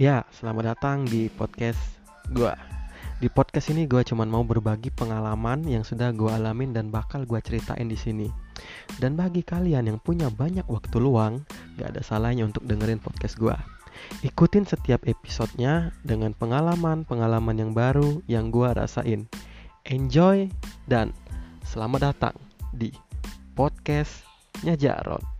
Ya, selamat datang di podcast gue. Di podcast ini gue cuma mau berbagi pengalaman yang sudah gue alamin dan bakal gue ceritain di sini. Dan bagi kalian yang punya banyak waktu luang, gak ada salahnya untuk dengerin podcast gue. Ikutin setiap episodenya dengan pengalaman-pengalaman yang baru yang gue rasain. Enjoy dan selamat datang di podcastnya Jarod.